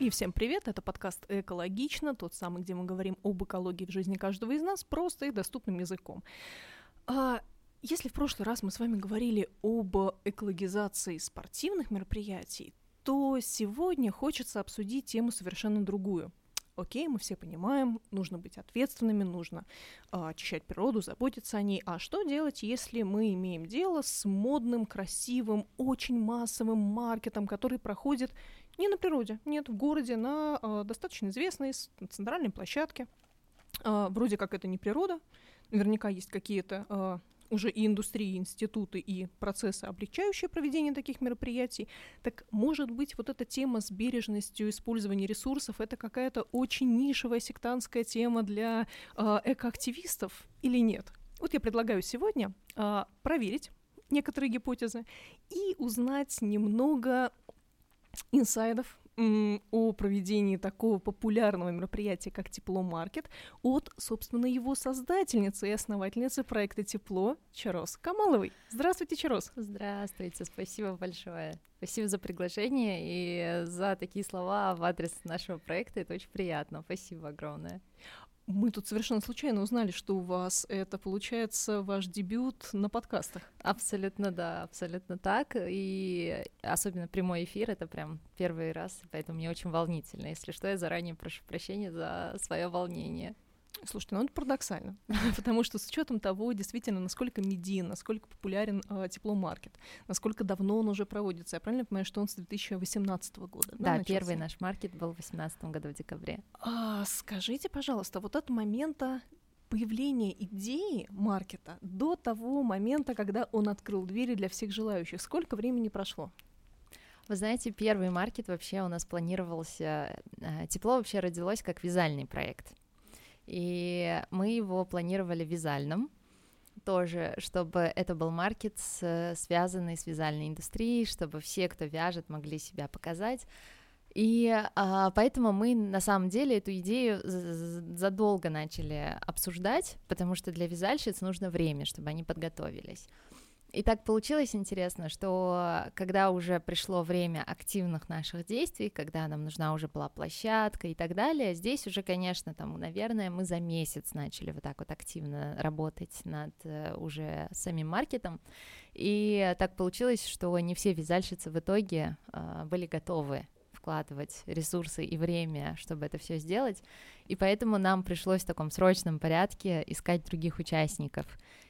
И всем привет, это подкаст «Экологично», тот самый, где мы говорим об экологии в жизни каждого из нас просто и доступным языком. А, если в прошлый раз мы с вами говорили об экологизации спортивных мероприятий, то сегодня хочется обсудить тему совершенно другую. Окей, мы все понимаем, нужно быть ответственными, нужно а, очищать природу, заботиться о ней. А что делать, если мы имеем дело с модным, красивым, очень массовым маркетом, который проходит не на природе, нет, в городе, на э, достаточно известной центральной площадке. Э, вроде как это не природа, наверняка есть какие-то э, уже и индустрии, и институты, и процессы, облегчающие проведение таких мероприятий. Так может быть вот эта тема с бережностью использования ресурсов это какая-то очень нишевая сектантская тема для э, экоактивистов или нет? Вот я предлагаю сегодня э, проверить некоторые гипотезы и узнать немного инсайдов о проведении такого популярного мероприятия, как Тепло Маркет, от, собственно, его создательницы и основательницы проекта Тепло Чарос Камаловой. Здравствуйте, Чарос. Здравствуйте, спасибо большое. Спасибо за приглашение и за такие слова в адрес нашего проекта. Это очень приятно. Спасибо огромное. Мы тут совершенно случайно узнали, что у вас это получается ваш дебют на подкастах. Абсолютно да, абсолютно так. И особенно прямой эфир это прям первый раз, поэтому мне очень волнительно. Если что, я заранее прошу прощения за свое волнение. Слушайте, ну это парадоксально, потому что с учетом того, действительно, насколько медиан, насколько популярен э, тепломаркет, насколько давно он уже проводится. Я правильно понимаю, что он с 2018 года? Да, да первый наш маркет был в 2018 году в декабре. А, скажите, пожалуйста, вот от момента появления идеи маркета до того момента, когда он открыл двери для всех желающих, сколько времени прошло? Вы знаете, первый маркет вообще у нас планировался, э, тепло вообще родилось как вязальный проект. И мы его планировали вязальным, тоже, чтобы это был маркет, с, связанный с вязальной индустрией, чтобы все, кто вяжет, могли себя показать. И а, поэтому мы на самом деле эту идею задолго начали обсуждать, потому что для вязальщиц нужно время, чтобы они подготовились. И так получилось интересно, что когда уже пришло время активных наших действий, когда нам нужна уже была площадка и так далее, здесь уже, конечно, там, наверное, мы за месяц начали вот так вот активно работать над э, уже самим маркетом. И так получилось, что не все вязальщицы в итоге э, были готовы вкладывать ресурсы и время, чтобы это все сделать. И поэтому нам пришлось в таком срочном порядке искать других участников.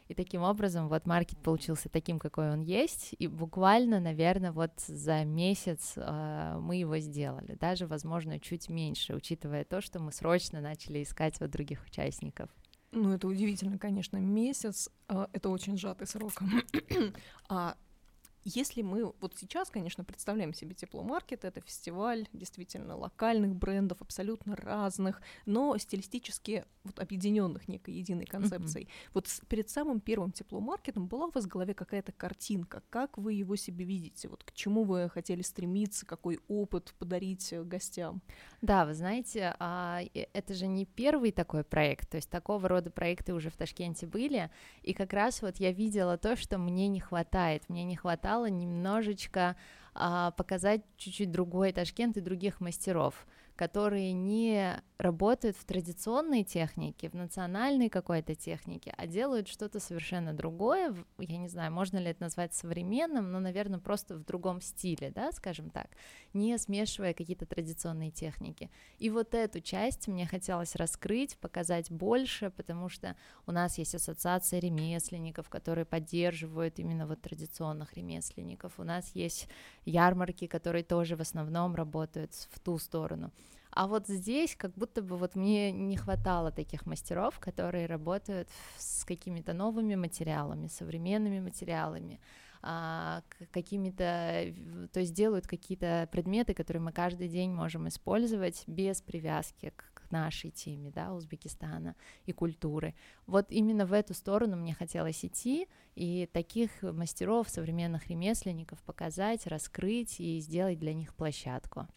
И таким образом вот маркет получился таким, какой он есть, и буквально, наверное, вот за месяц э, мы его сделали, даже, возможно, чуть меньше, учитывая то, что мы срочно начали искать вот других участников. Ну, это удивительно, конечно, месяц, э, это очень сжатый срок. а если мы вот сейчас, конечно, представляем себе тепломаркет, это фестиваль действительно локальных брендов, абсолютно разных, но стилистически вот объединенных некой единой концепцией. Mm-hmm. Вот с, перед самым первым тепломаркетом была у вас в голове какая-то картинка, как вы его себе видите, вот к чему вы хотели стремиться, какой опыт подарить э, гостям? Да, вы знаете, а, это же не первый такой проект, то есть такого рода проекты уже в Ташкенте были, и как раз вот я видела то, что мне не хватает, мне не хватало стала немножечко а, показать чуть-чуть другой Ташкент и других мастеров, которые не работают в традиционной технике, в национальной какой-то технике, а делают что-то совершенно другое. Я не знаю, можно ли это назвать современным, но, наверное, просто в другом стиле, да, скажем так, не смешивая какие-то традиционные техники. И вот эту часть мне хотелось раскрыть, показать больше, потому что у нас есть ассоциация ремесленников, которые поддерживают именно вот традиционных ремесленников. У нас есть ярмарки, которые тоже в основном работают в ту сторону. А вот здесь как будто бы вот мне не хватало таких мастеров, которые работают с какими-то новыми материалами, современными материалами, а, какими-то, то есть делают какие-то предметы, которые мы каждый день можем использовать без привязки к, нашей теме, да, Узбекистана и культуры. Вот именно в эту сторону мне хотелось идти, и таких мастеров, современных ремесленников показать, раскрыть и сделать для них площадку.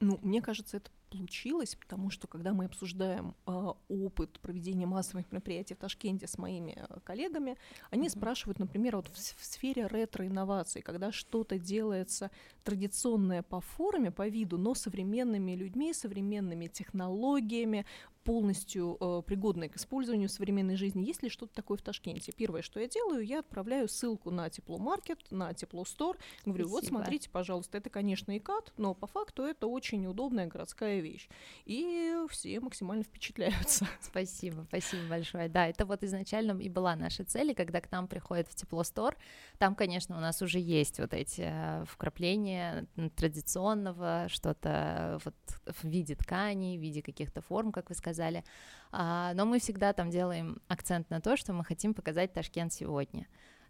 Ну, мне кажется, это получилось, потому что когда мы обсуждаем э, опыт проведения массовых мероприятий в Ташкенте с моими э, коллегами, они mm-hmm. спрашивают, например, вот в, в сфере ретро-инноваций, когда что-то делается традиционное по форме, по виду, но современными людьми, современными технологиями, полностью э, пригодной к использованию в современной жизни. Есть ли что-то такое в Ташкенте? Первое, что я делаю, я отправляю ссылку на тепломаркет, на теплостор. Говорю, Спасибо. вот смотрите, пожалуйста, это, конечно, ИКАТ, но по факту это очень удобная городская вещь. И все максимально впечатляются. Спасибо, спасибо большое. Да, это вот изначально и была наша цель, и когда к нам приходит в теплостор, там, конечно, у нас уже есть вот эти э, вкрапления традиционного, что-то вот в виде тканей, в виде каких-то форм, как вы сказали, сказали. А, но мы всегда там делаем акцент на то, что мы хотим показать Ташкент сегодня.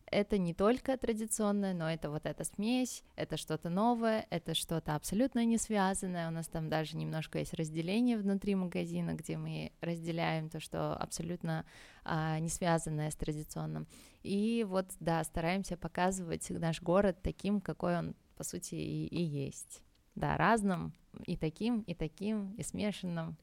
Это не только традиционное, но это вот эта смесь, это что-то новое, это что-то абсолютно не связанное. У нас там даже немножко есть разделение внутри магазина, где мы разделяем то, что абсолютно а, не связанное с традиционным. И вот, да, стараемся показывать наш город таким, какой он, по сути, и, и есть. Да, разным, и таким, и таким, и смешанным.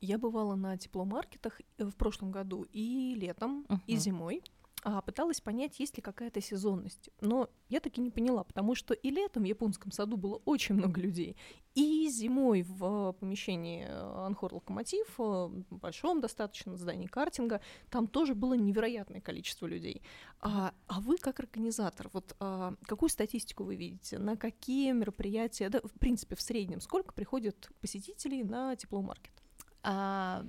Я бывала на тепломаркетах э, в прошлом году и летом, uh-huh. и зимой. А, пыталась понять, есть ли какая-то сезонность. Но я таки не поняла, потому что и летом в японском саду было очень много людей, и зимой в помещении э, Анхор Локомотив, э, большом достаточно здании картинга, там тоже было невероятное количество людей. А, а вы как организатор, вот а, какую статистику вы видите, на какие мероприятия, да, в принципе, в среднем, сколько приходит посетителей на тепломаркет? А,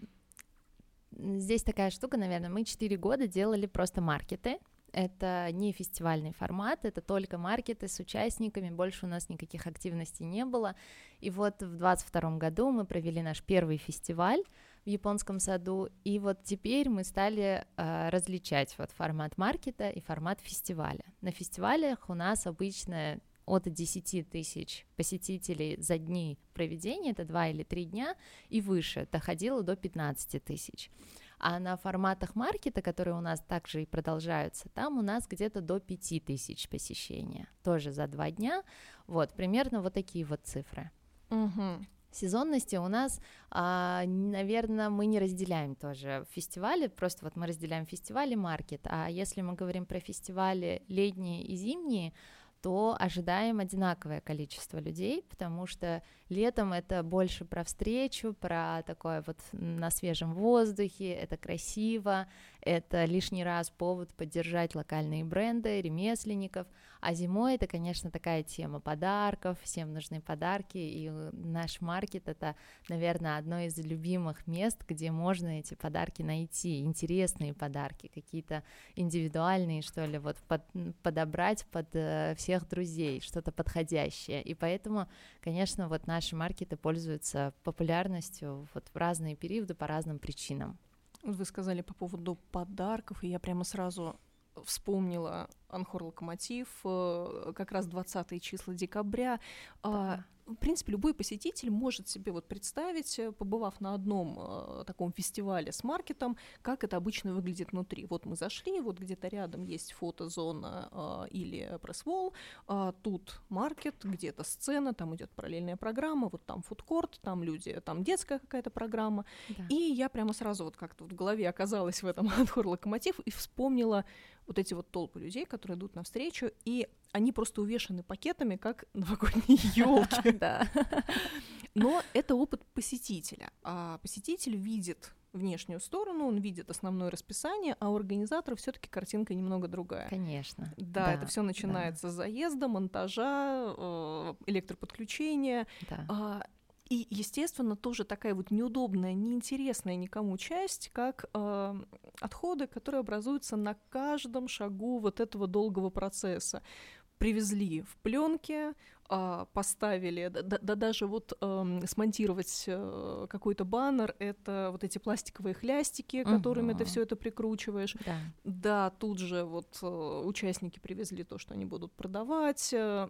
здесь такая штука, наверное, мы 4 года делали просто маркеты, это не фестивальный формат, это только маркеты с участниками, больше у нас никаких активностей не было. И вот в 2022 году мы провели наш первый фестиваль в японском саду, и вот теперь мы стали э, различать вот формат маркета и формат фестиваля. На фестивалях у нас обычно от 10 тысяч посетителей за дни проведения, это 2 или 3 дня, и выше, доходило до 15 тысяч. А на форматах маркета, которые у нас также и продолжаются, там у нас где-то до 5 тысяч посещения, тоже за 2 дня, вот, примерно вот такие вот цифры. Угу. Сезонности у нас, а, наверное, мы не разделяем тоже фестивали, просто вот мы разделяем фестивали маркет, а если мы говорим про фестивали летние и зимние, то ожидаем одинаковое количество людей, потому что летом это больше про встречу, про такое вот на свежем воздухе, это красиво, это лишний раз повод поддержать локальные бренды, ремесленников, а зимой это, конечно, такая тема подарков, всем нужны подарки, и наш маркет это, наверное, одно из любимых мест, где можно эти подарки найти, интересные подарки, какие-то индивидуальные, что ли, вот под, подобрать под э, всех друзей, что-то подходящее, и поэтому, конечно, вот наши маркеты пользуются популярностью вот в разные периоды по разным причинам. Вы сказали по поводу подарков, и я прямо сразу вспомнила Анхор Локомотив, э, как раз 20 числа декабря. Да в принципе, любой посетитель может себе вот представить, э, побывав на одном э, таком фестивале с маркетом, как это обычно выглядит внутри. Вот мы зашли, вот где-то рядом есть фотозона э, или пресс-волл, э, тут маркет, где-то сцена, там идет параллельная программа, вот там фудкорт, там люди, там детская какая-то программа. Да. И я прямо сразу вот как-то в голове оказалась в этом Анхор Локомотив и вспомнила вот эти вот толпы людей, которые идут навстречу, и они просто увешаны пакетами, как новогодние елки. Да. Но это опыт посетителя. А посетитель видит внешнюю сторону, он видит основное расписание, а у организатора все-таки картинка немного другая. Конечно. Да, да это все начинается да. с заезда, монтажа, э, электроподключения. Да. А, и, естественно, тоже такая вот неудобная, неинтересная никому часть, как э, отходы, которые образуются на каждом шагу вот этого долгого процесса. Привезли в пленке, э, поставили, да, да, да даже вот э, смонтировать э, какой-то баннер, это вот эти пластиковые хлястики, которыми угу. ты все это прикручиваешь. Да. да, тут же вот э, участники привезли то, что они будут продавать. Э,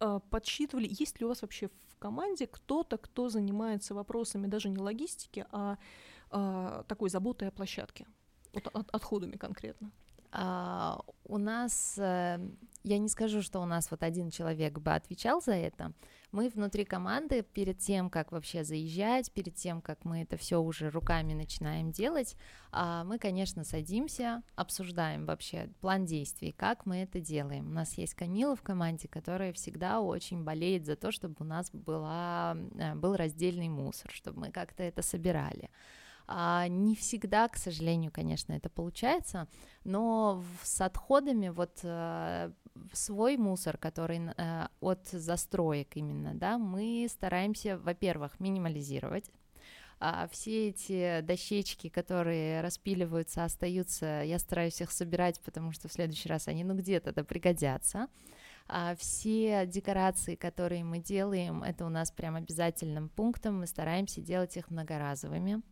э подсчитывали, есть ли у вас вообще команде кто-то, кто занимается вопросами даже не логистики, а, а такой заботой о площадке, вот от, отходами конкретно? А, у нас э, я не скажу, что у нас вот один человек бы отвечал за это. Мы внутри команды перед тем, как вообще заезжать, перед тем, как мы это все уже руками начинаем делать, а, мы, конечно, садимся, обсуждаем вообще план действий, как мы это делаем. У нас есть Камила в команде, которая всегда очень болеет за то, чтобы у нас была, э, был раздельный мусор, чтобы мы как-то это собирали. А, не всегда, к сожалению, конечно, это получается, но с отходами вот э, свой мусор, который э, от застроек именно, да, мы стараемся, во-первых, минимализировать, а все эти дощечки, которые распиливаются, остаются, я стараюсь их собирать, потому что в следующий раз они, ну, где-то да пригодятся. А все декорации, которые мы делаем, это у нас прям обязательным пунктом, мы стараемся делать их многоразовыми,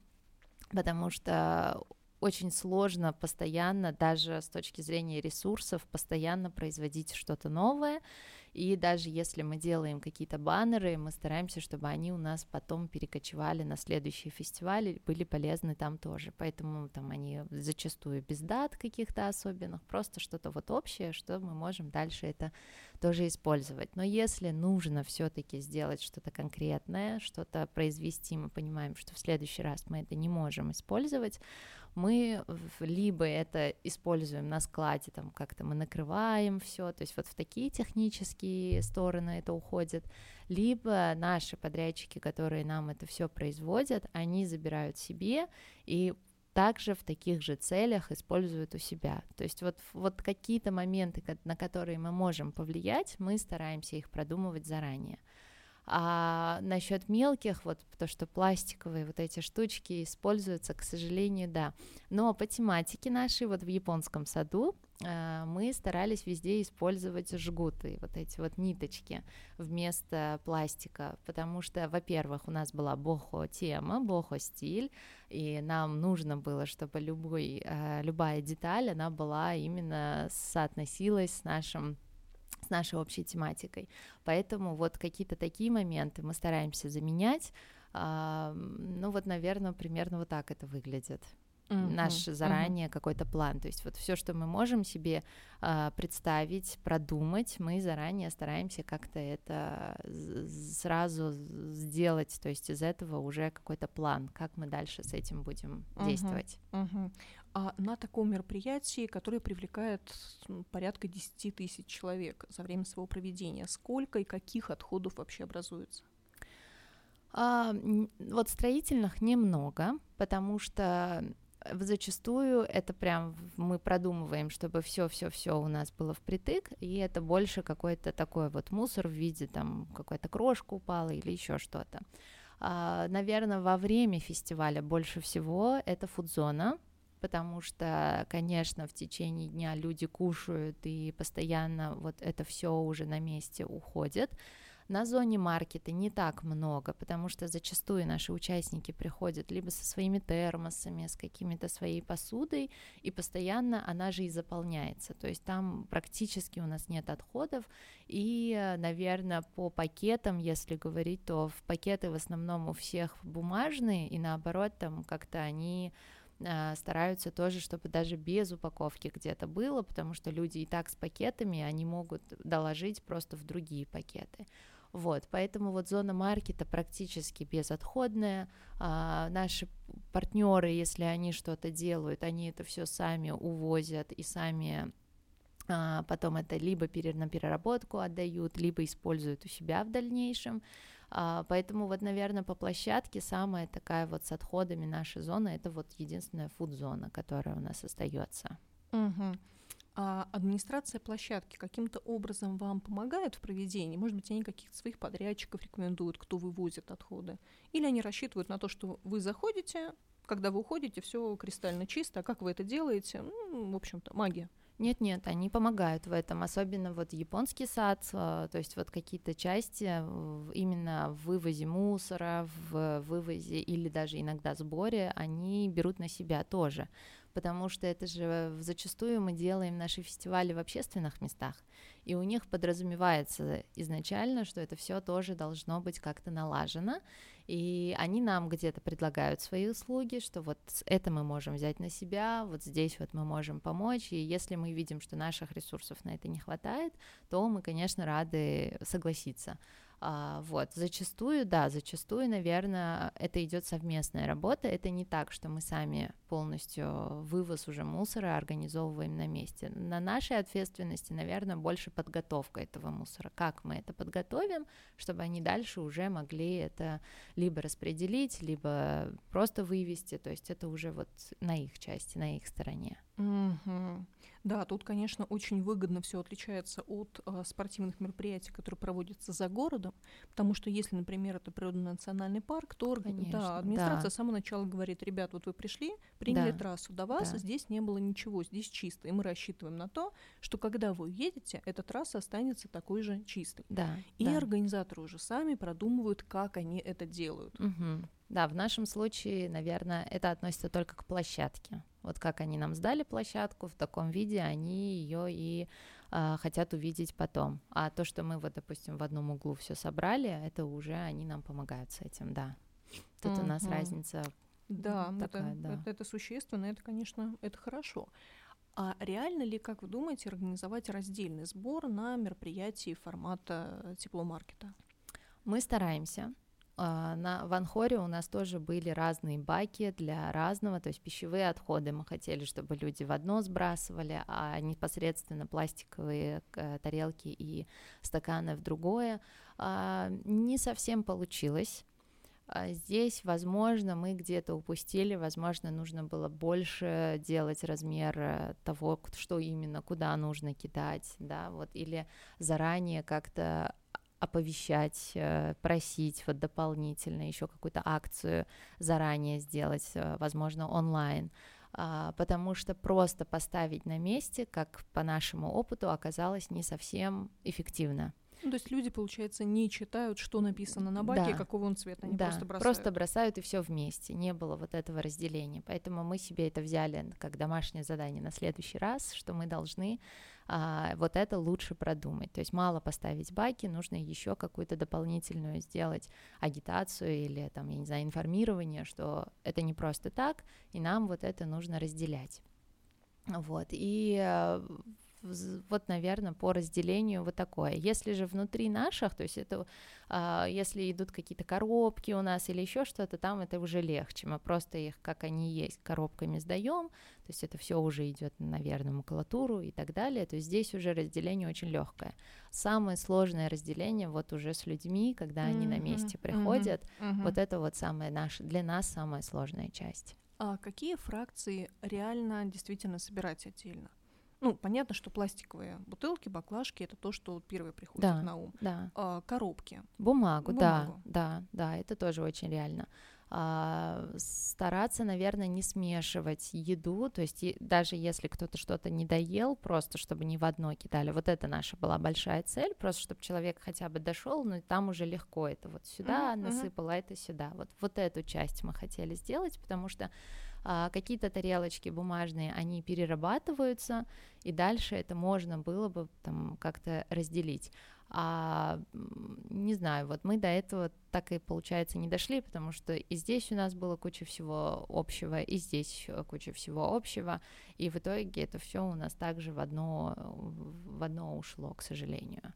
потому что очень сложно постоянно, даже с точки зрения ресурсов, постоянно производить что-то новое. И даже если мы делаем какие-то баннеры, мы стараемся, чтобы они у нас потом перекочевали на следующие фестивали, были полезны там тоже. Поэтому там они зачастую без дат каких-то особенных, просто что-то вот общее, что мы можем дальше это тоже использовать. Но если нужно все-таки сделать что-то конкретное, что-то произвести, мы понимаем, что в следующий раз мы это не можем использовать, мы либо это используем на складе, там как-то мы накрываем все, то есть вот в такие технические стороны это уходит, либо наши подрядчики, которые нам это все производят, они забирают себе и также в таких же целях используют у себя. То есть вот, вот какие-то моменты, на которые мы можем повлиять, мы стараемся их продумывать заранее. А насчет мелких, вот то, что пластиковые вот эти штучки используются, к сожалению, да. Но по тематике нашей, вот в японском саду, мы старались везде использовать жгуты, вот эти вот ниточки вместо пластика, потому что, во-первых, у нас была бохо-тема, бохо-стиль, и нам нужно было, чтобы любой, а, любая деталь, она была именно соотносилась с нашим с нашей общей тематикой. Поэтому вот какие-то такие моменты мы стараемся заменять. А, ну вот, наверное, примерно вот так это выглядит. Uh-huh, наш заранее uh-huh. какой-то план. То есть вот все, что мы можем себе э, представить, продумать, мы заранее стараемся как-то это сразу сделать. То есть из этого уже какой-то план, как мы дальше с этим будем uh-huh, действовать. Uh-huh. А на таком мероприятии, которое привлекает порядка 10 тысяч человек за время своего проведения, сколько и каких отходов вообще образуется? А, вот строительных немного, потому что зачастую это прям мы продумываем, чтобы все, все, все у нас было впритык, и это больше какой-то такой вот мусор в виде там какая-то крошка упала или еще что-то. А, наверное, во время фестиваля больше всего это фудзона, потому что, конечно, в течение дня люди кушают и постоянно вот это все уже на месте уходит. На зоне маркета не так много, потому что зачастую наши участники приходят либо со своими термосами, с какими-то своей посудой, и постоянно она же и заполняется. То есть там практически у нас нет отходов, и, наверное, по пакетам, если говорить, то в пакеты в основном у всех бумажные, и наоборот, там как-то они а, стараются тоже, чтобы даже без упаковки где-то было, потому что люди и так с пакетами, они могут доложить просто в другие пакеты. Вот, поэтому вот зона маркета практически безотходная. А, наши партнеры, если они что-то делают, они это все сами увозят и сами а, потом это либо на переработку отдают, либо используют у себя в дальнейшем. А, поэтому вот, наверное, по площадке самая такая вот с отходами наша зона, это вот единственная фуд-зона, которая у нас остается. Угу. А администрация площадки каким-то образом вам помогает в проведении? Может быть, они каких-то своих подрядчиков рекомендуют, кто вывозит отходы? Или они рассчитывают на то, что вы заходите, когда вы уходите, все кристально чисто, а как вы это делаете? Ну, в общем-то, магия. Нет-нет, они помогают в этом, особенно вот японский сад, а, то есть вот какие-то части именно в вывозе мусора, в вывозе или даже иногда сборе, они берут на себя тоже, потому что это же зачастую мы делаем наши фестивали в общественных местах, и у них подразумевается изначально, что это все тоже должно быть как-то налажено, и они нам где-то предлагают свои услуги, что вот это мы можем взять на себя, вот здесь вот мы можем помочь, и если мы видим, что наших ресурсов на это не хватает, то мы, конечно, рады согласиться. А, вот, зачастую, да, зачастую, наверное, это идет совместная работа. Это не так, что мы сами полностью вывоз уже мусора организовываем на месте. На нашей ответственности, наверное, больше подготовка этого мусора. Как мы это подготовим, чтобы они дальше уже могли это либо распределить, либо просто вывести. То есть это уже вот на их части, на их стороне. Угу. Да, тут, конечно, очень выгодно все отличается от э, спортивных мероприятий, которые проводятся за городом, потому что если, например, это природно-национальный парк, то конечно, да, администрация да. с самого начала говорит, ребят, вот вы пришли, приняли да. трассу, до вас да. здесь не было ничего, здесь чисто, и мы рассчитываем на то, что когда вы уедете, эта трасса останется такой же чистой. Да, и да. организаторы уже сами продумывают, как они это делают. Угу. Да, в нашем случае, наверное, это относится только к площадке. Вот как они нам сдали площадку в таком виде, они ее и э, хотят увидеть потом. А то, что мы вот, допустим, в одном углу все собрали, это уже они нам помогают с этим, да. Тут mm-hmm. у нас разница. Да, такая, это, да. Это, это существенно, это, конечно, это хорошо. А реально ли, как вы думаете, организовать раздельный сбор на мероприятии формата тепломаркета? Мы стараемся. А, на Ванхоре у нас тоже были разные баки для разного, то есть пищевые отходы мы хотели, чтобы люди в одно сбрасывали, а непосредственно пластиковые э, тарелки и стаканы в другое. А, не совсем получилось. А здесь, возможно, мы где-то упустили, возможно, нужно было больше делать размер э, того, что именно, куда нужно кидать, да, вот, или заранее как-то оповещать, э, просить вот дополнительно еще какую-то акцию заранее сделать, э, возможно, онлайн, а, потому что просто поставить на месте, как по нашему опыту, оказалось не совсем эффективно. Ну, то есть люди, получается, не читают, что написано на баке, да. какого он цвета, они да. просто бросают. Просто бросают и все вместе. Не было вот этого разделения. Поэтому мы себе это взяли как домашнее задание на следующий раз, что мы должны а, вот это лучше продумать. То есть мало поставить баки, нужно еще какую-то дополнительную сделать агитацию или там, я не знаю, информирование, что это не просто так, и нам вот это нужно разделять. Вот, и э, вот, наверное, по разделению вот такое. Если же внутри наших, то есть это, а, если идут какие-то коробки у нас или еще что-то, там это уже легче. Мы просто их, как они есть, коробками сдаем, то есть это все уже идет, наверное, макулатуру и так далее. То есть здесь уже разделение очень легкое. Самое сложное разделение вот уже с людьми, когда mm-hmm. они на месте приходят, mm-hmm. вот это вот самое наше, для нас самая сложная часть. А какие фракции реально действительно собирать отдельно? Ну, понятно, что пластиковые бутылки, баклажки это то, что первое приходит да, на ум. Да. А, коробки. Бумагу, Бумагу, да, да, да, это тоже очень реально. А, стараться, наверное, не смешивать еду, то есть даже если кто-то что-то не доел, просто чтобы не в одно кидали. Вот это наша была большая цель, просто чтобы человек хотя бы дошел, но там уже легко это вот сюда mm-hmm. насыпало, это сюда. Вот вот эту часть мы хотели сделать, потому что а, какие-то тарелочки бумажные, они перерабатываются, и дальше это можно было бы там как-то разделить. А не знаю, вот мы до этого так и получается не дошли, потому что и здесь у нас было куча всего общего, и здесь куча всего общего, и в итоге это все у нас также в одно, в одно ушло, к сожалению.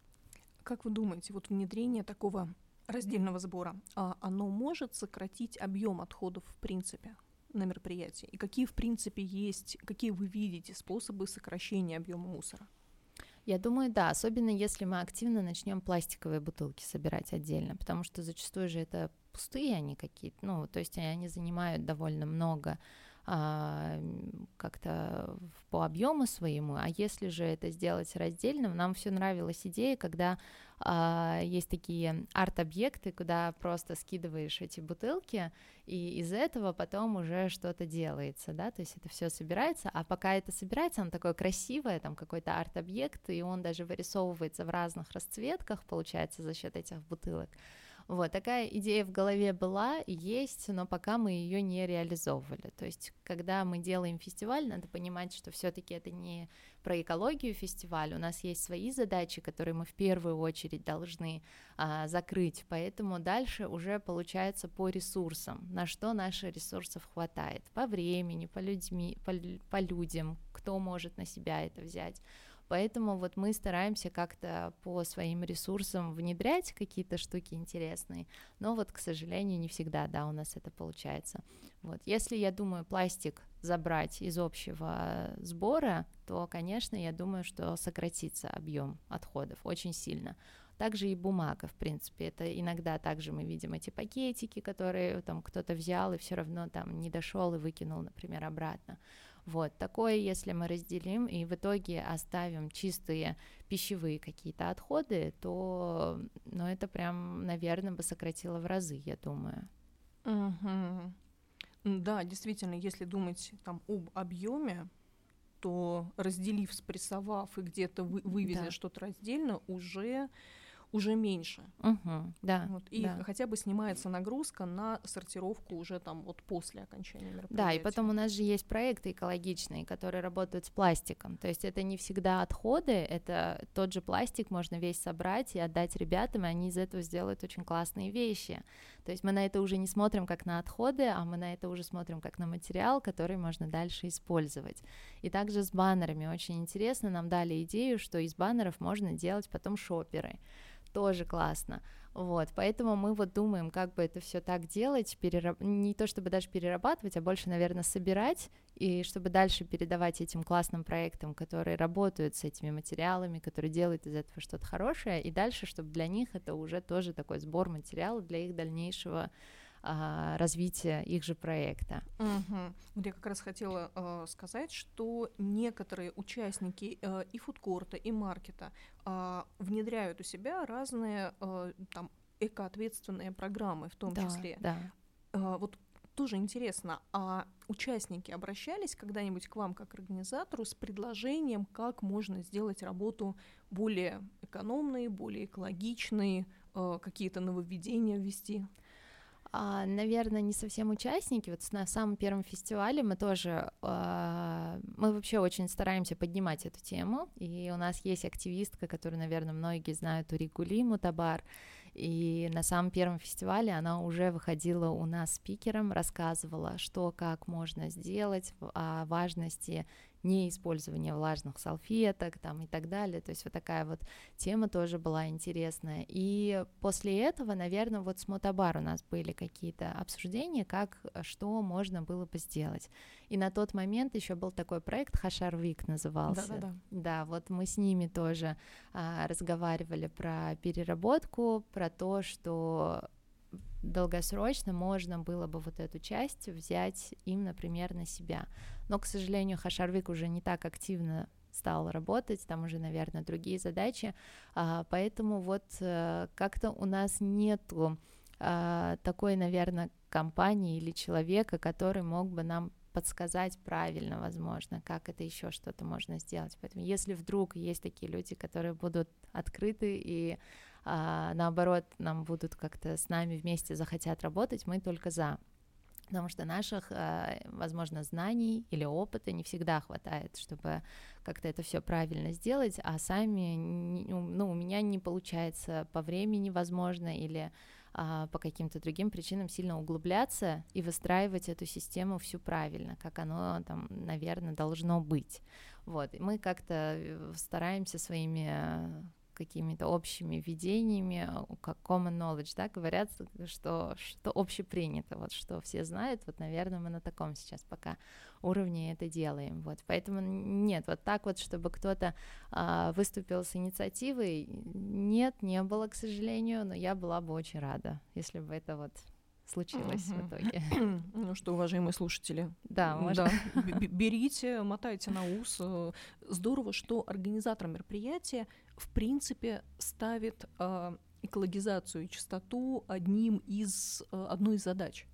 Как вы думаете, вот внедрение такого раздельного сбора, а оно может сократить объем отходов в принципе? на мероприятии? И какие, в принципе, есть, какие вы видите способы сокращения объема мусора? Я думаю, да, особенно если мы активно начнем пластиковые бутылки собирать отдельно, потому что зачастую же это пустые они какие-то, ну, то есть они занимают довольно много а, как-то по объему своему, а если же это сделать раздельным, нам все нравилась идея, когда есть такие арт-объекты, куда просто скидываешь эти бутылки, и из этого потом уже что-то делается, да, то есть это все собирается, а пока это собирается, он такое красивое, там какой-то арт-объект, и он даже вырисовывается в разных расцветках, получается, за счет этих бутылок. Вот такая идея в голове была есть, но пока мы ее не реализовывали. То есть, когда мы делаем фестиваль, надо понимать, что все-таки это не про экологию фестиваля. У нас есть свои задачи, которые мы в первую очередь должны а, закрыть. Поэтому дальше уже получается по ресурсам, на что наших ресурсов хватает, по времени, по людьми, по, по людям, кто может на себя это взять. Поэтому вот мы стараемся как-то по своим ресурсам внедрять какие-то штуки интересные, но вот, к сожалению, не всегда, да, у нас это получается. Вот. Если, я думаю, пластик забрать из общего сбора, то, конечно, я думаю, что сократится объем отходов очень сильно. Также и бумага, в принципе, это иногда также мы видим эти пакетики, которые там кто-то взял и все равно там не дошел и выкинул, например, обратно. Вот, такое, если мы разделим и в итоге оставим чистые пищевые какие-то отходы, то, ну, это прям, наверное, бы сократило в разы, я думаю. Угу. Да, действительно, если думать там об объеме, то разделив, спрессовав и где-то вы, вывезя да. что-то раздельно, уже уже меньше. Угу, да, вот, и да. хотя бы снимается нагрузка на сортировку уже там вот после окончания мероприятия. Да, и потом у нас же есть проекты экологичные, которые работают с пластиком. То есть это не всегда отходы, это тот же пластик можно весь собрать и отдать ребятам, и они из этого сделают очень классные вещи. То есть мы на это уже не смотрим как на отходы, а мы на это уже смотрим как на материал, который можно дальше использовать. И также с баннерами очень интересно, нам дали идею, что из баннеров можно делать потом шоперы тоже классно. Вот, поэтому мы вот думаем, как бы это все так делать, перераб... не то чтобы даже перерабатывать, а больше, наверное, собирать, и чтобы дальше передавать этим классным проектам, которые работают с этими материалами, которые делают из этого что-то хорошее, и дальше, чтобы для них это уже тоже такой сбор материала для их дальнейшего а, развития их же проекта. Угу. Вот я как раз хотела э, сказать, что некоторые участники э, и фудкорта, и маркета э, внедряют у себя разные э, там экоответственные программы, в том да, числе. Да. Э, вот тоже интересно, а участники обращались когда-нибудь к вам как организатору с предложением, как можно сделать работу более экономной, более экологичной, э, какие-то нововведения ввести? А, наверное, не совсем участники. Вот на самом первом фестивале мы тоже, а, мы вообще очень стараемся поднимать эту тему, и у нас есть активистка, которую, наверное, многие знают, Уригули Мутабар, и на самом первом фестивале она уже выходила у нас спикером, рассказывала, что, как можно сделать, о важности не использование влажных салфеток там и так далее, то есть вот такая вот тема тоже была интересная. И после этого, наверное, вот с Мотобар у нас были какие-то обсуждения, как, что можно было бы сделать. И на тот момент еще был такой проект Хашарвик назывался. Да, да, да. Да, вот мы с ними тоже а, разговаривали про переработку, про то, что долгосрочно можно было бы вот эту часть взять им, например, на себя. Но, к сожалению, Хашарвик уже не так активно стал работать, там уже, наверное, другие задачи, а, поэтому вот а, как-то у нас нету а, такой, наверное, компании или человека, который мог бы нам подсказать правильно, возможно, как это еще что-то можно сделать. Поэтому если вдруг есть такие люди, которые будут открыты и а, наоборот, нам будут как-то с нами вместе захотят работать, мы только за. Потому что наших, а, возможно, знаний или опыта не всегда хватает, чтобы как-то это все правильно сделать, а сами, ну, у меня не получается по времени, возможно, или а, по каким-то другим причинам сильно углубляться и выстраивать эту систему всю правильно, как оно там, наверное, должно быть. Вот, и мы как-то э, стараемся своими какими-то общими видениями, как common knowledge, да, говорят, что, что общепринято, вот что все знают, вот, наверное, мы на таком сейчас пока уровне это делаем, вот, поэтому нет, вот так вот, чтобы кто-то а, выступил с инициативой, нет, не было, к сожалению, но я была бы очень рада, если бы это вот случилось uh-huh. в итоге. Ну что, уважаемые слушатели, да, можно. да, берите, мотайте на ус. Э, здорово, что организатор мероприятия в принципе ставит э, экологизацию и чистоту одним из, э, одной из задач.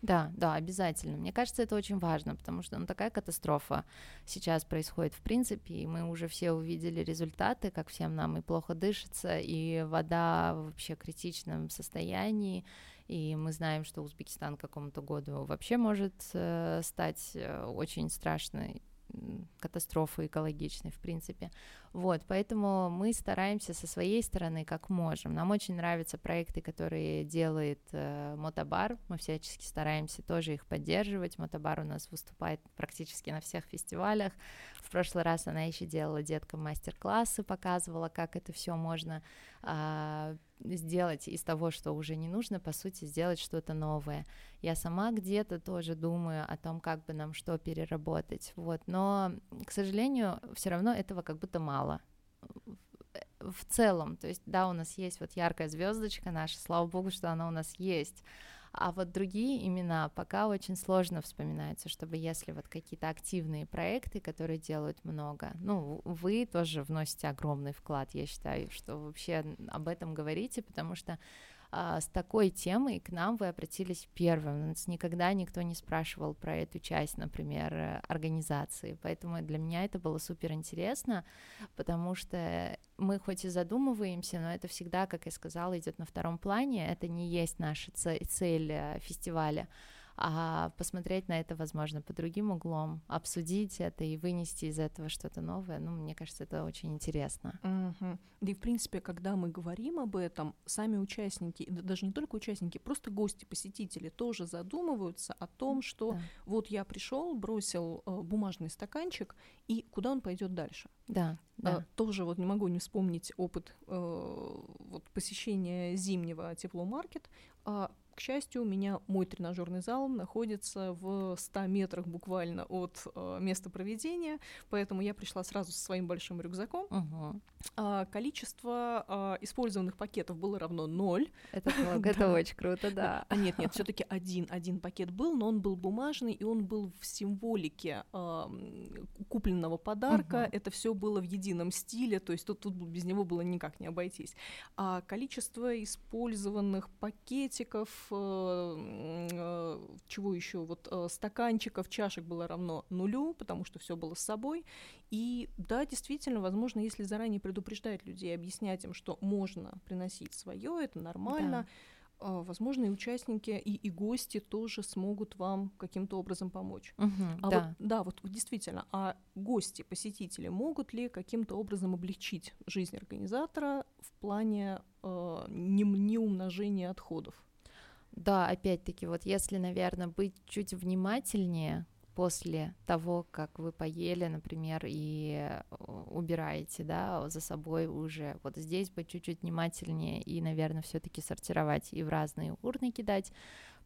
Да, да, обязательно. Мне кажется, это очень важно, потому что ну, такая катастрофа сейчас происходит в принципе, и мы уже все увидели результаты, как всем нам и плохо дышится, и вода в вообще критичном состоянии, и мы знаем, что Узбекистан к какому-то году вообще может э, стать э, очень страшной катастрофы экологичной, в принципе. Вот, поэтому мы стараемся со своей стороны как можем. Нам очень нравятся проекты, которые делает э, Мотобар. Мы всячески стараемся тоже их поддерживать. Мотобар у нас выступает практически на всех фестивалях. В прошлый раз она еще делала деткам мастер-классы, показывала, как это все можно э, сделать из того, что уже не нужно, по сути, сделать что-то новое. Я сама где-то тоже думаю о том, как бы нам что переработать, вот, но, к сожалению, все равно этого как будто мало в целом, то есть, да, у нас есть вот яркая звездочка наша, слава богу, что она у нас есть, а вот другие имена пока очень сложно вспоминаются, чтобы если вот какие-то активные проекты, которые делают много, ну, вы тоже вносите огромный вклад, я считаю, что вообще об этом говорите, потому что а, с такой темой к нам вы обратились первым. Нас никогда никто не спрашивал про эту часть, например, э, организации. Поэтому для меня это было супер интересно, потому что мы хоть и задумываемся, но это всегда, как я сказала, идет на втором плане. Это не есть наша цель э, фестиваля а посмотреть на это, возможно, по другим углом, обсудить это и вынести из этого что-то новое, ну, мне кажется, это очень интересно. Угу. Да и, в принципе, когда мы говорим об этом, сами участники, даже не только участники, просто гости, посетители тоже задумываются о том, что да. вот я пришел, бросил э, бумажный стаканчик, и куда он пойдет дальше. Да, да. А, тоже вот не могу не вспомнить опыт э, вот посещения зимнего тепломаркет. А к счастью, у меня мой тренажерный зал находится в 100 метрах буквально от э, места проведения, поэтому я пришла сразу со своим большим рюкзаком. Угу. А, количество а, использованных пакетов было равно ноль. Это, это очень круто, да. А нет, нет, все-таки один, один пакет был, но он был бумажный, и он был в символике а, купленного подарка. Угу. Это все было в едином стиле, то есть тут, тут без него было никак не обойтись. А количество использованных пакетиков Э, э, чего еще, вот э, стаканчиков, чашек было равно нулю, потому что все было с собой. И да, действительно, возможно, если заранее предупреждать людей, объяснять им, что можно приносить свое, это нормально. Да возможно, и участники, и, и гости тоже смогут вам каким-то образом помочь. Угу, а да. Вот, да, вот действительно, а гости, посетители могут ли каким-то образом облегчить жизнь организатора в плане э, не, не умножения отходов? Да, опять-таки, вот если, наверное, быть чуть внимательнее после того, как вы поели, например, и э, убираете, да, за собой уже, вот здесь быть чуть-чуть внимательнее и, наверное, все-таки сортировать и в разные урны кидать,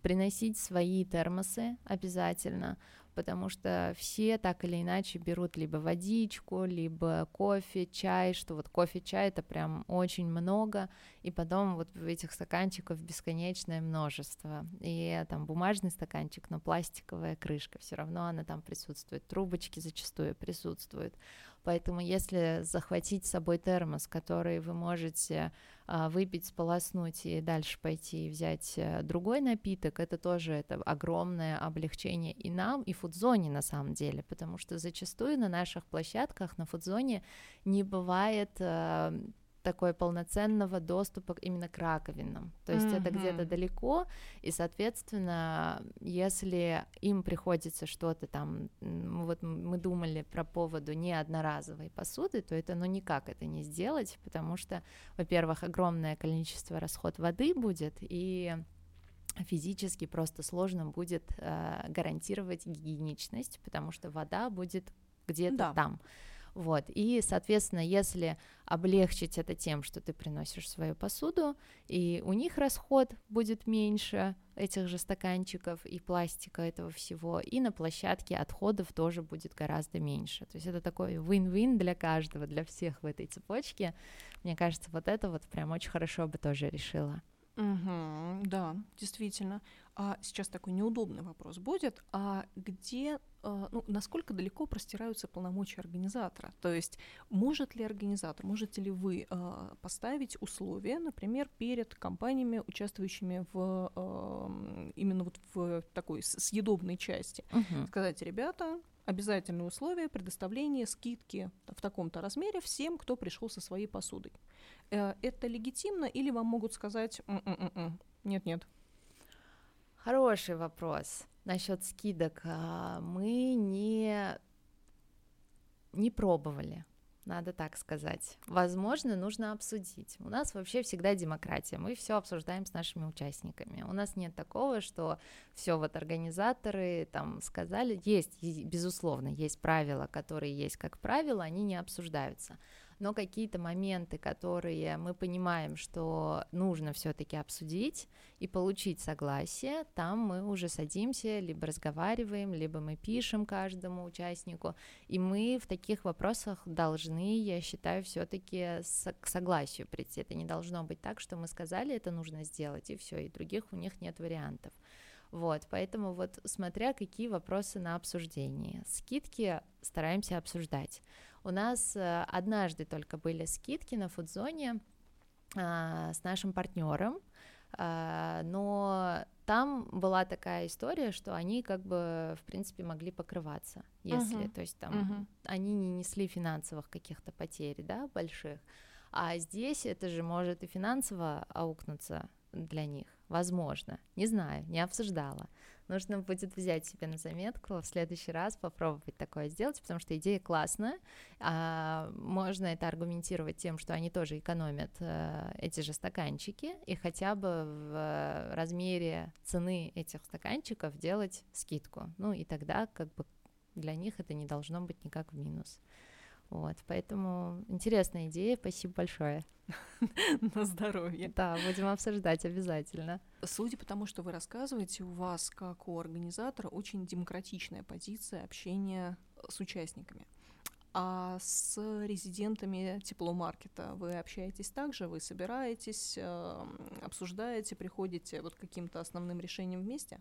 приносить свои термосы обязательно, потому что все так или иначе берут либо водичку, либо кофе, чай, что вот кофе, чай это прям очень много, и потом вот в этих стаканчиков бесконечное множество, и там бумажный стаканчик, но пластиковая крышка, все равно она там присутствует, трубочки зачастую присутствуют, Поэтому если захватить с собой термос, который вы можете а, выпить, сполоснуть и дальше пойти и взять а, другой напиток, это тоже это огромное облегчение и нам, и фудзоне на самом деле, потому что зачастую на наших площадках на фудзоне не бывает а, такой полноценного доступа именно к раковинам. То есть mm-hmm. это где-то далеко, и, соответственно, если им приходится что-то там, вот мы думали про поводу не одноразовой посуды, то это ну никак это не сделать, потому что, во-первых, огромное количество расход воды будет, и физически просто сложно будет э, гарантировать гигиеничность, потому что вода будет где-то да. там. Вот, и, соответственно, если облегчить это тем, что ты приносишь свою посуду, и у них расход будет меньше этих же стаканчиков и пластика этого всего, и на площадке отходов тоже будет гораздо меньше. То есть это такой win-win для каждого, для всех в этой цепочке. Мне кажется, вот это вот прям очень хорошо бы тоже решило. Угу, да, действительно. А сейчас такой неудобный вопрос будет. А где, ну, насколько далеко простираются полномочия организатора? То есть может ли организатор, можете ли вы а, поставить условия, например, перед компаниями, участвующими в а, именно вот в такой съедобной части, угу. сказать, ребята, обязательное условие предоставления скидки в таком-то размере всем, кто пришел со своей посудой. Э, это легитимно или вам могут сказать «М-м-м-м, нет-нет? Хороший вопрос насчет скидок. А, мы не, не пробовали надо так сказать. Возможно, нужно обсудить. У нас вообще всегда демократия, мы все обсуждаем с нашими участниками. У нас нет такого, что все вот организаторы там сказали, есть, безусловно, есть правила, которые есть как правило, они не обсуждаются но какие-то моменты, которые мы понимаем, что нужно все-таки обсудить и получить согласие, там мы уже садимся, либо разговариваем, либо мы пишем каждому участнику, и мы в таких вопросах должны, я считаю, все-таки к согласию прийти. Это не должно быть так, что мы сказали, это нужно сделать, и все, и других у них нет вариантов. Вот, поэтому вот смотря какие вопросы на обсуждение. Скидки стараемся обсуждать. У нас э, однажды только были скидки на фудзоне а, с нашим партнером, а, но там была такая история, что они как бы, в принципе, могли покрываться, если, uh-huh. то есть там uh-huh. они не несли финансовых каких-то потерь, да, больших, а здесь это же может и финансово аукнуться для них, возможно, не знаю, не обсуждала. Нужно будет взять себе на заметку в следующий раз попробовать такое сделать, потому что идея классная. А, можно это аргументировать тем, что они тоже экономят а, эти же стаканчики, и хотя бы в размере цены этих стаканчиков делать скидку. Ну и тогда как бы для них это не должно быть никак в минус. Вот, поэтому интересная идея, спасибо большое. На здоровье. Да, будем обсуждать обязательно. Судя по тому, что вы рассказываете, у вас, как у организатора, очень демократичная позиция общения с участниками. А с резидентами тепломаркета вы общаетесь также, вы собираетесь, эм, обсуждаете, приходите вот к каким-то основным решениям вместе?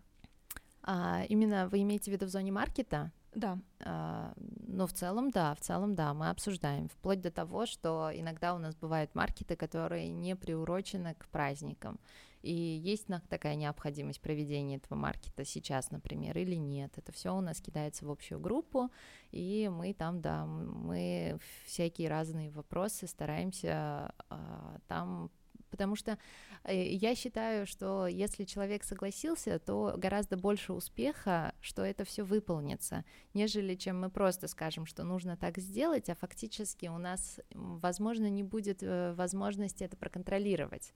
А, именно вы имеете в виду в зоне маркета? Да. А, ну, в целом, да, в целом, да, мы обсуждаем. Вплоть до того, что иногда у нас бывают маркеты, которые не приурочены к праздникам. И есть такая необходимость проведения этого маркета сейчас, например, или нет. Это все у нас кидается в общую группу, и мы там, да, мы всякие разные вопросы стараемся а, там потому что э, я считаю, что если человек согласился, то гораздо больше успеха, что это все выполнится, нежели чем мы просто скажем, что нужно так сделать, а фактически у нас, возможно, не будет э, возможности это проконтролировать.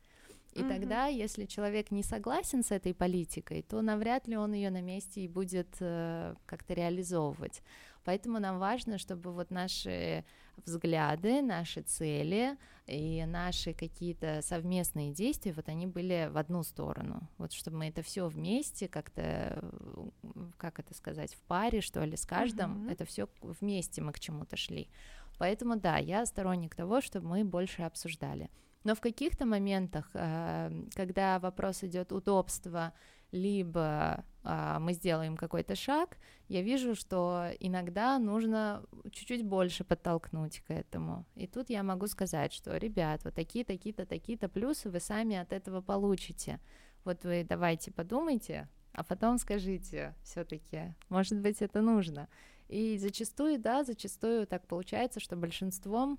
И угу. тогда, если человек не согласен с этой политикой, то навряд ли он ее на месте и будет э, как-то реализовывать. Поэтому нам важно, чтобы вот наши взгляды, наши цели и наши какие-то совместные действия, вот они были в одну сторону. Вот чтобы мы это все вместе как-то, как это сказать, в паре, что ли, с каждым, uh-huh. это все вместе мы к чему-то шли. Поэтому да, я сторонник того, чтобы мы больше обсуждали. Но в каких-то моментах, э, когда вопрос идет удобства, либо а, мы сделаем какой-то шаг, я вижу, что иногда нужно чуть-чуть больше подтолкнуть к этому. И тут я могу сказать, что, ребят, вот такие, такие-то, такие-то плюсы вы сами от этого получите. Вот вы давайте подумайте, а потом скажите все-таки, может быть, это нужно. И зачастую, да, зачастую так получается, что большинством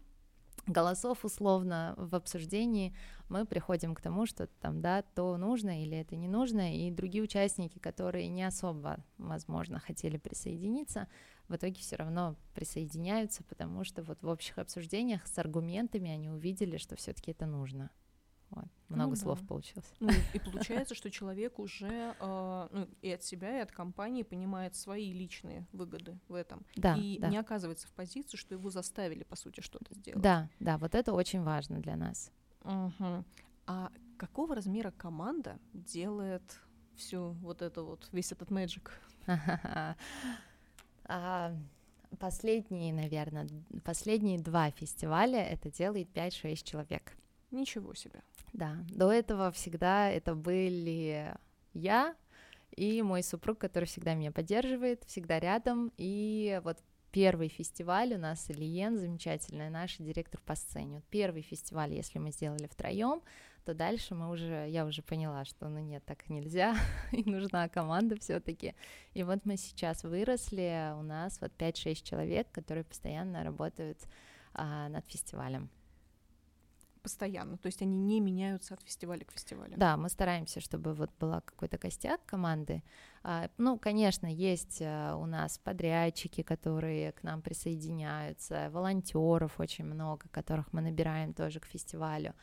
голосов условно в обсуждении мы приходим к тому, что там, да, то нужно или это не нужно, и другие участники, которые не особо, возможно, хотели присоединиться, в итоге все равно присоединяются, потому что вот в общих обсуждениях с аргументами они увидели, что все-таки это нужно. Вот. Много ну, слов да. получилось. Ну, и получается, что человек уже э, ну, и от себя, и от компании понимает свои личные выгоды в этом. Да, и да. не оказывается в позиции, что его заставили, по сути, что-то сделать. Да, да, вот это очень важно для нас. Угу. А какого размера команда делает всю вот это вот, весь этот мэджик? А, последние, наверное, последние два фестиваля это делает 5-6 человек. Ничего себе. Да, до этого всегда это были я и мой супруг, который всегда меня поддерживает, всегда рядом. И вот первый фестиваль у нас Ильен, замечательная наша директор по сцене. Вот первый фестиваль, если мы сделали втроем, то дальше мы уже, я уже поняла, что ну нет, так нельзя, и нужна команда все-таки. И вот мы сейчас выросли, у нас вот 5-6 человек, которые постоянно работают а, над фестивалем постоянно, то есть они не меняются от фестиваля к фестивалю. Да, мы стараемся, чтобы вот была какой-то костяк команды. А, ну, конечно, есть а, у нас подрядчики, которые к нам присоединяются, волонтеров очень много, которых мы набираем тоже к фестивалю.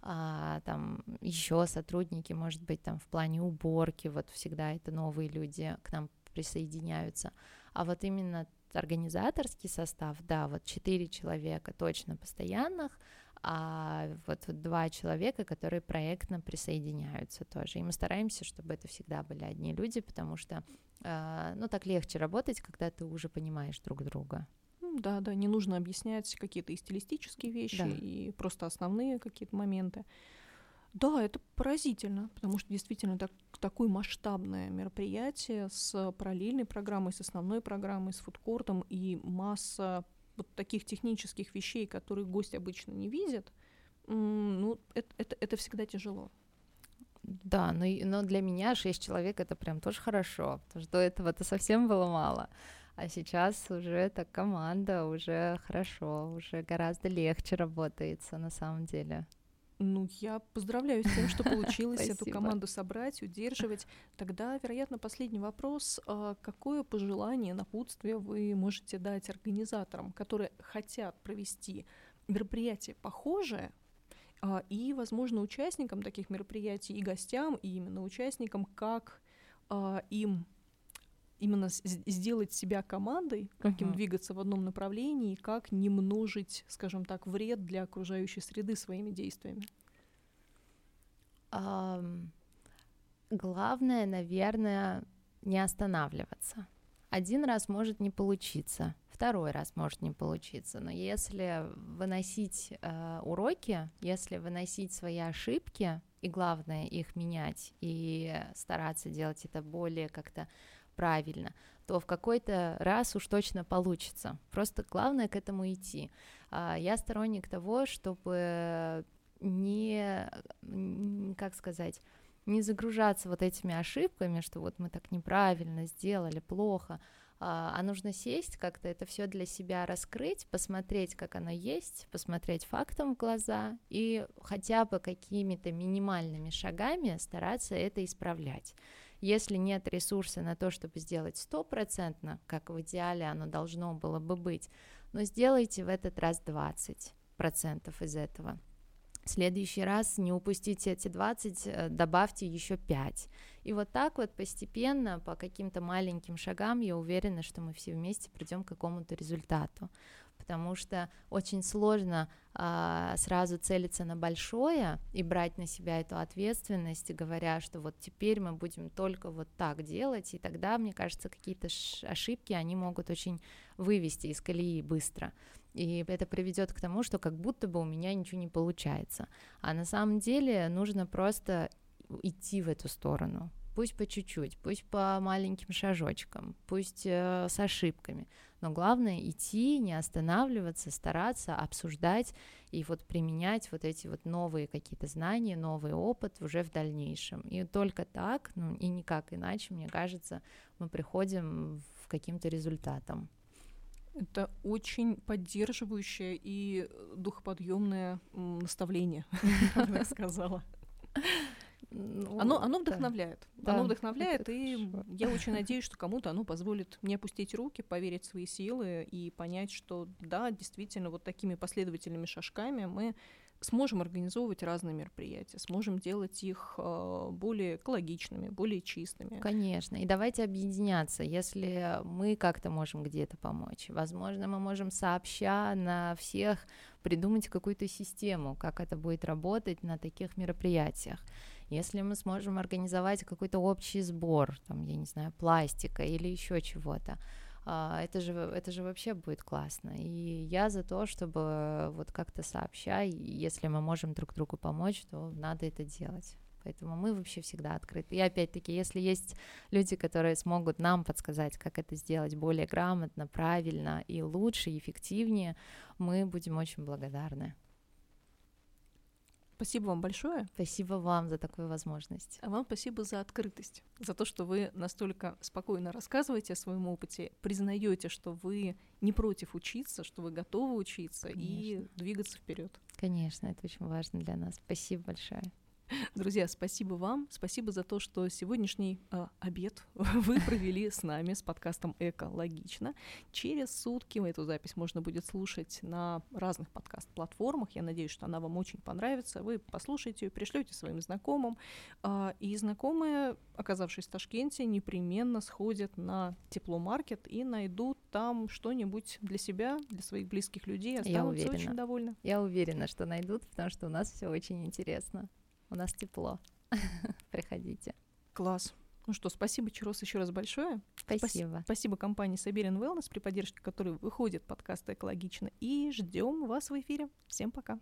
А, там еще сотрудники, может быть, там в плане уборки, вот всегда это новые люди к нам присоединяются. А вот именно организаторский состав, да, вот четыре человека точно постоянных, а вот два человека, которые проектно присоединяются тоже. И мы стараемся, чтобы это всегда были одни люди, потому что, э, ну, так легче работать, когда ты уже понимаешь друг друга. Да, да, не нужно объяснять какие-то и стилистические вещи, да. и просто основные какие-то моменты. Да, это поразительно, потому что действительно так, такое масштабное мероприятие с параллельной программой, с основной программой, с фудкортом и масса вот таких технических вещей, которые гость обычно не видит, ну, это, это, это всегда тяжело. Да, но, но для меня шесть человек это прям тоже хорошо, потому что до этого это совсем было мало. А сейчас уже это команда, уже хорошо, уже гораздо легче работается на самом деле. Ну, я поздравляю с тем, что получилось эту команду собрать, удерживать. Тогда, вероятно, последний вопрос. А какое пожелание, напутствие вы можете дать организаторам, которые хотят провести мероприятие похожее, а, и, возможно, участникам таких мероприятий и гостям, и именно участникам, как а, им именно сделать себя командой, как uh-huh. им двигаться в одном направлении, как не множить, скажем так, вред для окружающей среды своими действиями? Um, главное, наверное, не останавливаться. Один раз может не получиться, второй раз может не получиться, но если выносить э, уроки, если выносить свои ошибки, и главное их менять и стараться делать это более как-то правильно, то в какой-то раз уж точно получится. Просто главное к этому идти. А, я сторонник того, чтобы не, как сказать, не загружаться вот этими ошибками, что вот мы так неправильно сделали, плохо, а, а нужно сесть, как-то это все для себя раскрыть, посмотреть, как оно есть, посмотреть фактом в глаза и хотя бы какими-то минимальными шагами стараться это исправлять. Если нет ресурса на то, чтобы сделать стопроцентно, как в идеале оно должно было бы быть, но сделайте в этот раз 20% из этого. В следующий раз не упустите эти 20, э, добавьте еще 5. И вот так вот постепенно, по каким-то маленьким шагам, я уверена, что мы все вместе придем к какому-то результату потому что очень сложно а, сразу целиться на большое и брать на себя эту ответственность, говоря, что вот теперь мы будем только вот так делать, и тогда, мне кажется, какие-то ошибки, они могут очень вывести из колеи быстро. И это приведет к тому, что как будто бы у меня ничего не получается. А на самом деле нужно просто идти в эту сторону, пусть по чуть-чуть, пусть по маленьким шажочкам, пусть э, с ошибками, но главное идти, не останавливаться, стараться обсуждать и вот применять вот эти вот новые какие-то знания, новый опыт уже в дальнейшем. И только так, ну и никак иначе, мне кажется, мы приходим к каким-то результатам. Это очень поддерживающее и духоподъемное наставление, я бы сказала. Ну, оно, оно вдохновляет. Да. Оно вдохновляет, и хорошо. я очень надеюсь, что кому-то оно позволит не опустить руки, поверить в свои силы и понять, что да, действительно, вот такими последовательными шажками мы сможем организовывать разные мероприятия, сможем делать их э, более экологичными, более чистыми. Конечно, и давайте объединяться, если мы как-то можем где-то помочь. Возможно, мы можем сообща на всех придумать какую-то систему, как это будет работать на таких мероприятиях. Если мы сможем организовать какой-то общий сбор, там, я не знаю, пластика или еще чего-то, а, это же, это же вообще будет классно. И я за то, чтобы вот как-то сообща, если мы можем друг другу помочь, то надо это делать. Поэтому мы вообще всегда открыты. И опять-таки, если есть люди, которые смогут нам подсказать, как это сделать более грамотно, правильно и лучше, и эффективнее, мы будем очень благодарны. Спасибо вам большое. Спасибо вам за такую возможность. А вам спасибо за открытость, за то, что вы настолько спокойно рассказываете о своем опыте, признаете, что вы не против учиться, что вы готовы учиться Конечно. и двигаться вперед. Конечно, это очень важно для нас. Спасибо большое. Друзья, спасибо вам, спасибо за то, что сегодняшний э, обед вы провели с нами, с подкастом «Эко логично». Через сутки эту запись можно будет слушать на разных подкаст-платформах. Я надеюсь, что она вам очень понравится. Вы послушаете ее, пришлете своим знакомым. Э, и знакомые, оказавшись в Ташкенте, непременно сходят на тепломаркет и найдут там что-нибудь для себя, для своих близких людей. Останутся очень довольны. Я уверена, что найдут, потому что у нас все очень интересно. У нас тепло. Приходите. Класс. Ну что, спасибо, Чирос, еще раз большое. Спасибо. Спасибо компании Саберин Wellness, при поддержке которой выходит подкаст «Экологично». И ждем вас в эфире. Всем пока.